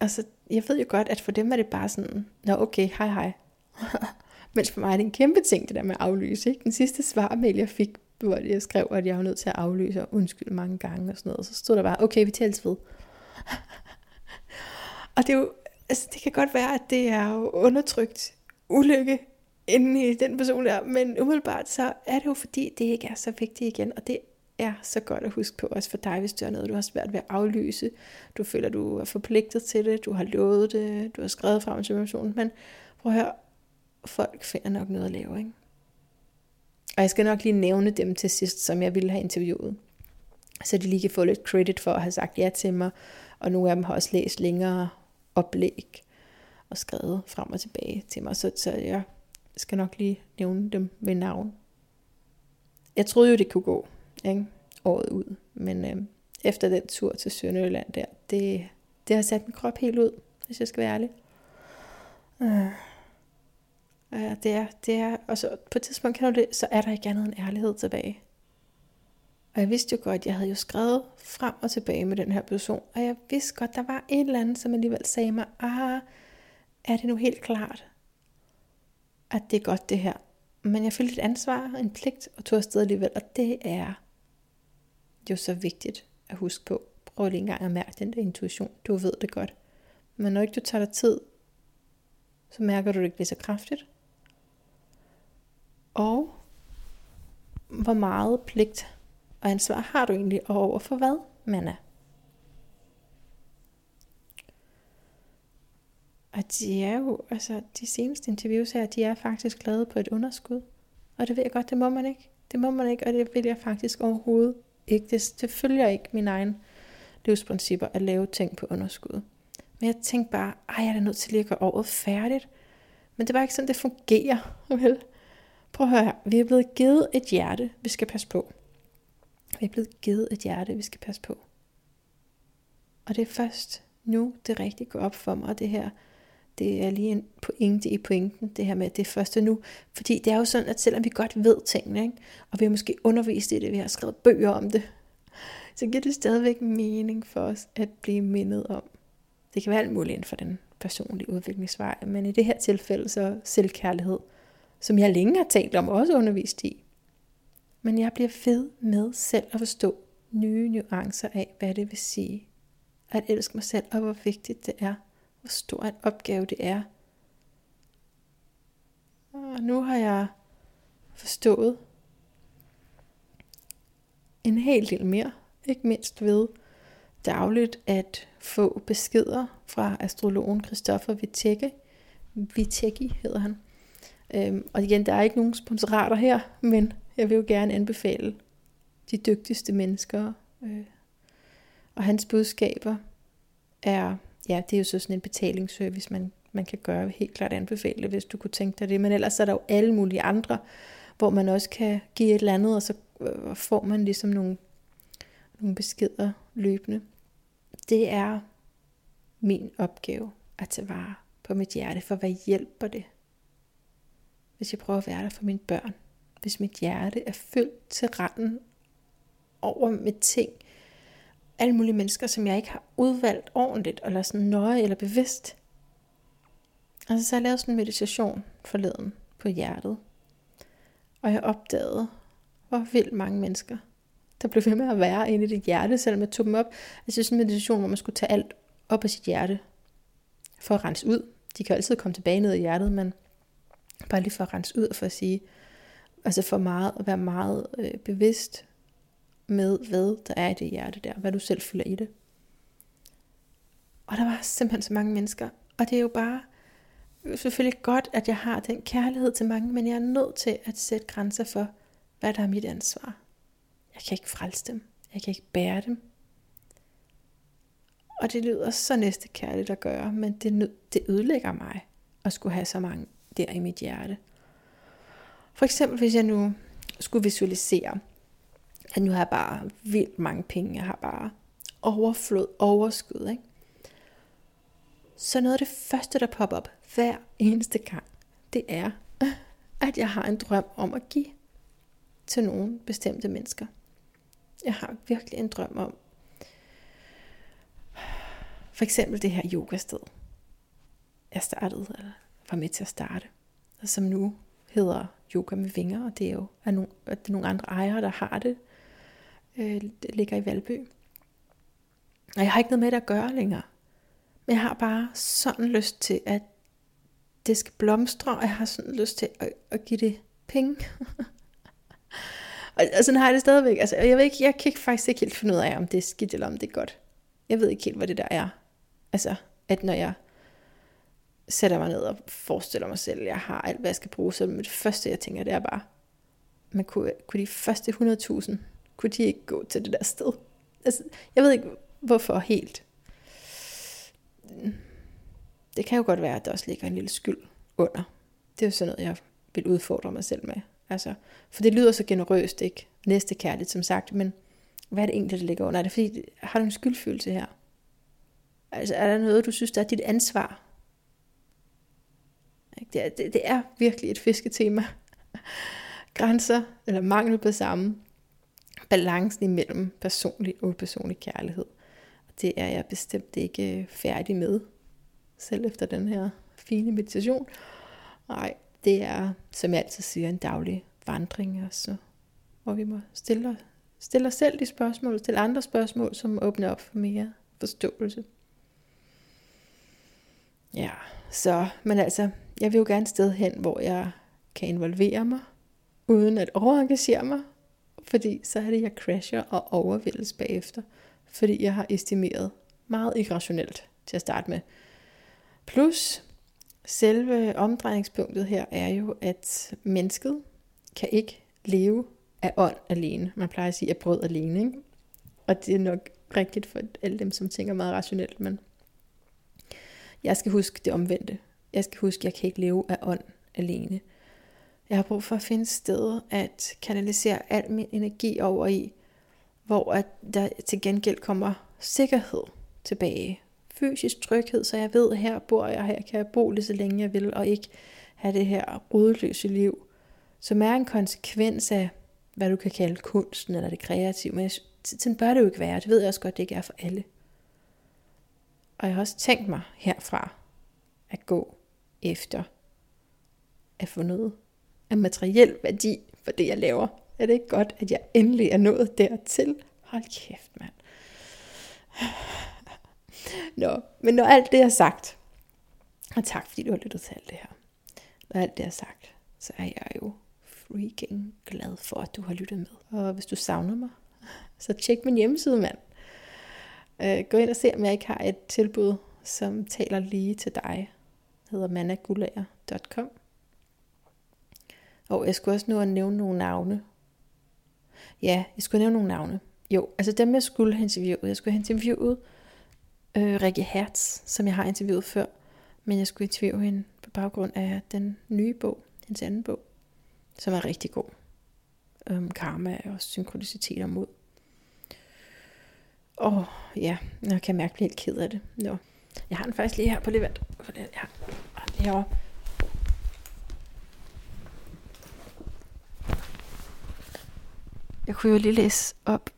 altså, jeg ved jo godt, at for dem er det bare sådan, nå okay, hej hej. Mens for mig er det en kæmpe ting, det der med at aflyse. Ikke? Den sidste svarmail, jeg fik, hvor jeg skrev, at jeg var nødt til at aflyse og undskylde mange gange og sådan noget. Så stod der bare, okay, vi tælles ved. og det er jo, altså det kan godt være, at det er jo undertrykt ulykke inde i den person der, men umiddelbart så er det jo fordi, det ikke er så vigtigt igen, og det er så godt at huske på, også for dig, hvis du er noget, du har svært ved at aflyse, du føler, du er forpligtet til det, du har lovet det, du har skrevet frem til informationen, men prøv at høre, folk finder nok noget at lave, ikke? Og jeg skal nok lige nævne dem til sidst, som jeg ville have interviewet. Så de lige kan få lidt credit for at have sagt ja til mig. Og nogle af dem har også læst længere oplæg og skrevet frem og tilbage til mig. Så, så jeg skal nok lige nævne dem ved navn. Jeg troede jo, det kunne gå ikke? året ud. Men øh, efter den tur til Sønderjylland der, det, det har sat min krop helt ud, hvis jeg skal være ærlig. Øh. Øh, det er, det er, og så på et tidspunkt kan du det, så er der ikke andet end ærlighed tilbage. Og jeg vidste jo godt, jeg havde jo skrevet frem og tilbage med den her person, og jeg vidste godt, der var et eller andet, som alligevel sagde mig, ah, er det nu helt klart, at det er godt det her. Men jeg følte et ansvar, en pligt, og tog afsted alligevel, og det er jo så vigtigt at huske på. Prøv lige engang at mærke den der intuition. Du ved det godt. Men når ikke du tager dig tid, så mærker du det ikke lige så kraftigt. Og hvor meget pligt og ansvar har du egentlig over for hvad, man er? Og de er jo, altså de seneste interviews her, de er faktisk lavet på et underskud. Og det ved jeg godt, det må man ikke. Det må man ikke, og det vil jeg faktisk overhovedet ikke. Det, det følger ikke min egen livsprincipper at lave ting på underskud. Men jeg tænkte bare, ej, jeg er nødt til lige at gøre året færdigt. Men det var ikke sådan, det fungerer. Vel? Prøv at høre her. Vi er blevet givet et hjerte, vi skal passe på. Vi er blevet givet et hjerte, vi skal passe på. Og det er først nu, det rigtig går op for mig, det her det er lige en pointe i pointen, det her med, det første nu. Fordi det er jo sådan, at selvom vi godt ved tingene, ikke? og vi har måske undervist i det, vi har skrevet bøger om det, så giver det stadigvæk mening for os at blive mindet om. Det kan være alt muligt inden for den personlige udviklingsvej, men i det her tilfælde så selvkærlighed, som jeg længe har talt om og også undervist i. Men jeg bliver fed med selv at forstå nye nuancer af, hvad det vil sige at elske mig selv, og hvor vigtigt det er hvor stor en opgave det er. Og nu har jeg forstået en hel del mere, ikke mindst ved dagligt at få beskeder fra astrologen Christoffer Wittek. Wittek hedder han. Øhm, og igen, der er ikke nogen sponsorater her, men jeg vil jo gerne anbefale de dygtigste mennesker. Øh, og hans budskaber er ja, det er jo så sådan en betalingsservice, man, man kan gøre helt klart anbefale, hvis du kunne tænke dig det. Men ellers er der jo alle mulige andre, hvor man også kan give et eller andet, og så øh, får man ligesom nogle, nogle beskeder løbende. Det er min opgave at tage vare på mit hjerte, for hvad hjælper det, hvis jeg prøver at være der for mine børn? Hvis mit hjerte er fyldt til randen over med ting, alle mulige mennesker, som jeg ikke har udvalgt ordentligt, eller sådan nøje eller bevidst. Altså, så har jeg lavet sådan en meditation forleden på hjertet. Og jeg opdagede, hvor vildt mange mennesker, der blev ved med at være inde i det hjerte, selvom jeg tog dem op. Altså, sådan en meditation, hvor man skulle tage alt op af sit hjerte, for at rense ud. De kan altid komme tilbage ned i hjertet, men bare lige for at rense ud, og for at sige, altså for meget, at være meget øh, bevidst med, hvad der er i det hjerte der, hvad du selv fylder i det. Og der var simpelthen så mange mennesker, og det er jo bare selvfølgelig godt, at jeg har den kærlighed til mange, men jeg er nødt til at sætte grænser for, hvad der er mit ansvar. Jeg kan ikke frelse dem. Jeg kan ikke bære dem. Og det lyder så næste kærligt at gøre, men det, det ødelægger mig at skulle have så mange der i mit hjerte. For eksempel hvis jeg nu skulle visualisere, at nu har jeg bare vildt mange penge, jeg har bare overflod, overskud, ikke? Så noget af det første, der popper op hver eneste gang, det er, at jeg har en drøm om at give til nogle bestemte mennesker. Jeg har virkelig en drøm om, for eksempel det her yogasted, jeg startede, eller var med til at starte, og som nu hedder Yoga med Vinger, og det er jo at nogle, at det er nogle andre ejere, der har det, øh, ligger i Valby. Og jeg har ikke noget med det at gøre længere. Men jeg har bare sådan lyst til, at det skal blomstre, og jeg har sådan lyst til at, at give det penge. og, og sådan har jeg det stadigvæk. Altså, jeg, ved ikke, jeg kan ikke faktisk ikke helt finde ud af, om det er skidt eller om det er godt. Jeg ved ikke helt, hvad det der er. Altså, at når jeg sætter mig ned og forestiller mig selv, at jeg har alt, hvad jeg skal bruge, så det første, jeg tænker, det er bare, man kunne, kunne de første 100.000 kunne de ikke gå til det der sted? Altså, jeg ved ikke, hvorfor helt. Det kan jo godt være, at der også ligger en lille skyld under. Det er jo sådan noget, jeg vil udfordre mig selv med. Altså, for det lyder så generøst, ikke? Næste kærligt, som sagt, men hvad er det egentlig, der ligger under? Er det fordi, har du en skyldfølelse her? Altså, er der noget, du synes, der er dit ansvar? Det er, det, det er virkelig et fisketema. Grænser, eller mangel på samme, balancen imellem personlig og upersonlig kærlighed. Og det er jeg bestemt ikke øh, færdig med, selv efter den her fine meditation. Nej, det er, som jeg altid siger, en daglig vandring, også, hvor vi må stille, stille os selv de spørgsmål, stille andre spørgsmål, som åbner op for mere forståelse. Ja, så, men altså, jeg vil jo gerne et sted hen, hvor jeg kan involvere mig, uden at overengagere mig, fordi så er det, jeg crasher og overvældes bagefter, fordi jeg har estimeret meget irrationelt til at starte med. Plus, selve omdrejningspunktet her er jo, at mennesket kan ikke leve af ånd alene. Man plejer at sige af brød alene, ikke? Og det er nok rigtigt for alle dem, som tænker meget rationelt, men jeg skal huske det omvendte. Jeg skal huske, at jeg kan ikke leve af ånd alene. Jeg har brug for at finde sted at kanalisere al min energi over i, hvor at der til gengæld kommer sikkerhed tilbage. Fysisk tryghed, så jeg ved, at her bor jeg, her kan jeg bo lige så længe jeg vil, og ikke have det her rodløse liv, som er en konsekvens af, hvad du kan kalde kunsten eller det kreative. Men sådan bør det jo ikke være. Det ved jeg også godt, det ikke er for alle. Og jeg har også tænkt mig herfra at gå efter at få noget af materiel værdi for det, jeg laver. Er det ikke godt, at jeg endelig er nået dertil? Hold kæft, mand. Nå, men når alt det er sagt, og tak fordi du har lyttet til alt det her. Når alt det er sagt, så er jeg jo freaking glad for, at du har lyttet med. Og hvis du savner mig, så tjek min hjemmeside, mand. Øh, gå ind og se, om jeg ikke har et tilbud, som taler lige til dig. Det hedder managulager.com. Og jeg skulle også nu at nævne nogle navne. Ja, jeg skulle nævne nogle navne. Jo, altså dem jeg skulle have interviewet. Jeg skulle have interviewet øh, Rikke Hertz, som jeg har interviewet før. Men jeg skulle interviewe hende på baggrund af den nye bog, hendes anden bog, som er rigtig god. Um, karma og synkronicitet og mod. Åh, oh, ja, jeg kan mærke, at jeg helt ked af det. Nå. Jeg har den faktisk lige her på lidt Jeg For det. Herovre. Jeg kunne jo lige læse op.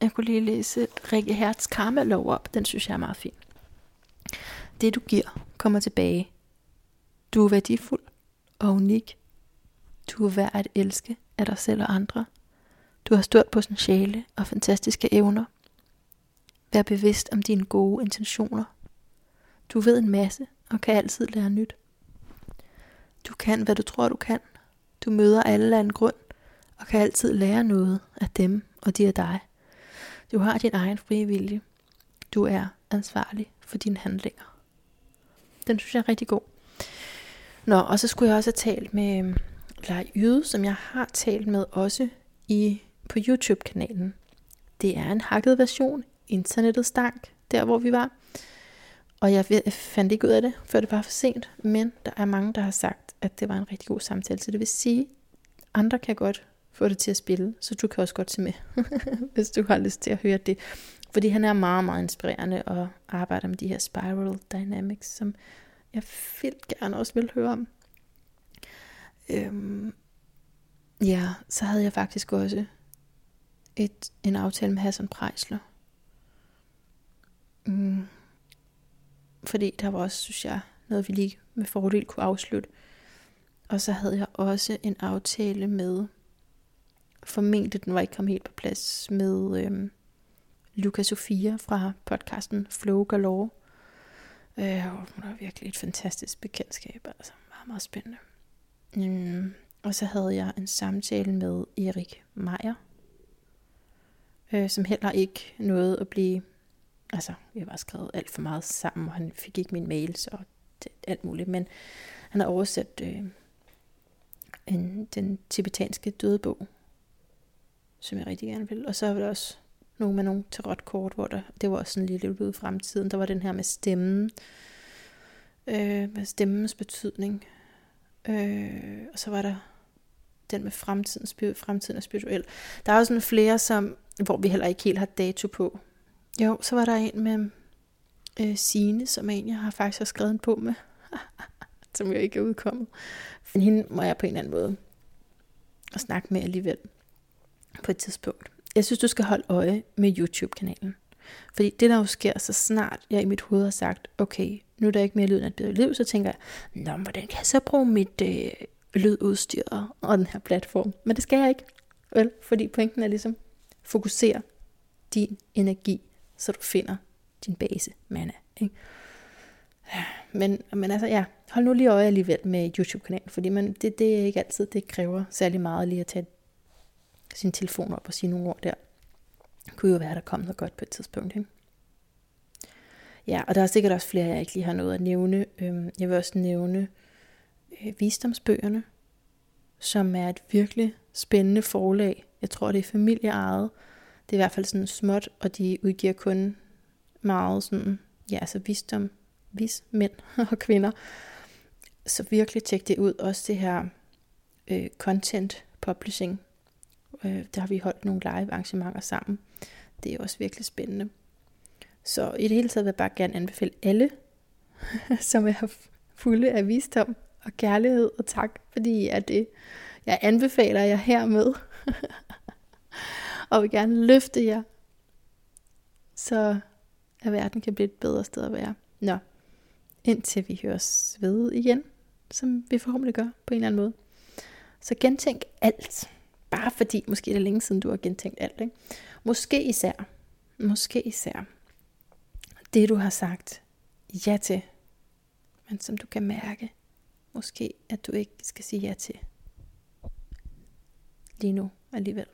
Jeg kunne lige læse Rikke Hertz Karma-lov op. Den synes jeg er meget fin. Det du giver, kommer tilbage. Du er værdifuld og unik. Du er værd at elske af dig selv og andre. Du har stort potentiale og fantastiske evner. Vær bevidst om dine gode intentioner. Du ved en masse og kan altid lære nyt. Du kan, hvad du tror, du kan. Du møder alle af en grund og kan altid lære noget af dem og de af dig. Du har din egen frie vilje. Du er ansvarlig for dine handlinger. Den synes jeg er rigtig god. Nå, og så skulle jeg også have talt med Lej Yde, som jeg har talt med også i på YouTube-kanalen. Det er en hakket version internettet stank, der hvor vi var. Og jeg fandt ikke ud af det, før det var for sent. Men der er mange, der har sagt, at det var en rigtig god samtale. Så det vil sige, andre kan godt få det til at spille, så du kan også godt se med, hvis du har lyst til at høre det. Fordi han er meget, meget inspirerende og arbejder med de her spiral dynamics, som jeg vildt gerne også vil høre om. Øhm, ja, så havde jeg faktisk også et, en aftale med Hassan Prejsler, Mm. Fordi der var også, synes jeg, noget vi lige med fordel kunne afslutte. Og så havde jeg også en aftale med, formentlig den var ikke kommet helt på plads, med øhm, Luca Sofia fra podcasten Flow Galore. Øh, hun er virkelig et fantastisk bekendtskab, altså meget, meget spændende. Mm. Og så havde jeg en samtale med Erik Meier, øh, som heller ikke nåede at blive altså, vi har bare skrevet alt for meget sammen, og han fik ikke min mails og det, alt muligt. Men han har oversat øh, en, den tibetanske dødebog, som jeg rigtig gerne vil. Og så var der også nogle med nogle tarotkort, hvor der, det var også sådan lidt ud i fremtiden. Der var den her med stemmen, øh, med stemmens betydning. Øh, og så var der den med fremtiden, fremtiden er spirituel. Der er også sådan flere, som, hvor vi heller ikke helt har dato på, jo, så var der en med øh, Sine, som er en, jeg har faktisk har skrevet en på med, som jo ikke er udkommet. Men hende må jeg på en eller anden måde at snakke med alligevel på et tidspunkt. Jeg synes, du skal holde øje med YouTube-kanalen. Fordi det, der jo sker, så snart jeg i mit hoved har sagt, okay, nu er der ikke mere lyd end et bedre liv, så tænker jeg, nå, hvordan kan jeg så bruge mit øh, lydudstyr og den her platform? Men det skal jeg ikke, vel? Fordi pointen er ligesom, fokuser din energi, så du finder din base mana. Ikke? Men, men altså ja, hold nu lige øje alligevel med YouTube-kanalen, fordi man, det, det er ikke altid, det kræver særlig meget lige at tage sin telefon op og sige nogle ord der. Det kunne jo være, der kom noget godt på et tidspunkt. Ikke? Ja, og der er sikkert også flere, jeg ikke lige har noget at nævne. Øhm, jeg vil også nævne øh, visdomsbøgerne, som er et virkelig spændende forlag. Jeg tror, det er familieejet. Det er i hvert fald sådan småt, og de udgiver kun meget sådan, ja, altså visdom, vis mænd og kvinder. Så virkelig tjek det ud. Også det her øh, content publishing. Øh, der har vi holdt nogle live arrangementer sammen. Det er også virkelig spændende. Så i det hele taget vil jeg bare gerne anbefale alle, som er fulde af visdom og kærlighed og tak, fordi I er det. Jeg anbefaler jer hermed, og vil gerne løfte jer, så at verden kan blive et bedre sted at være. Nå, indtil vi høres ved igen, som vi forhåbentlig gør på en eller anden måde. Så gentænk alt. Bare fordi, måske det er længe siden, du har gentænkt alt. Ikke? Måske især, måske især, det du har sagt ja til, men som du kan mærke, måske at du ikke skal sige ja til lige nu alligevel.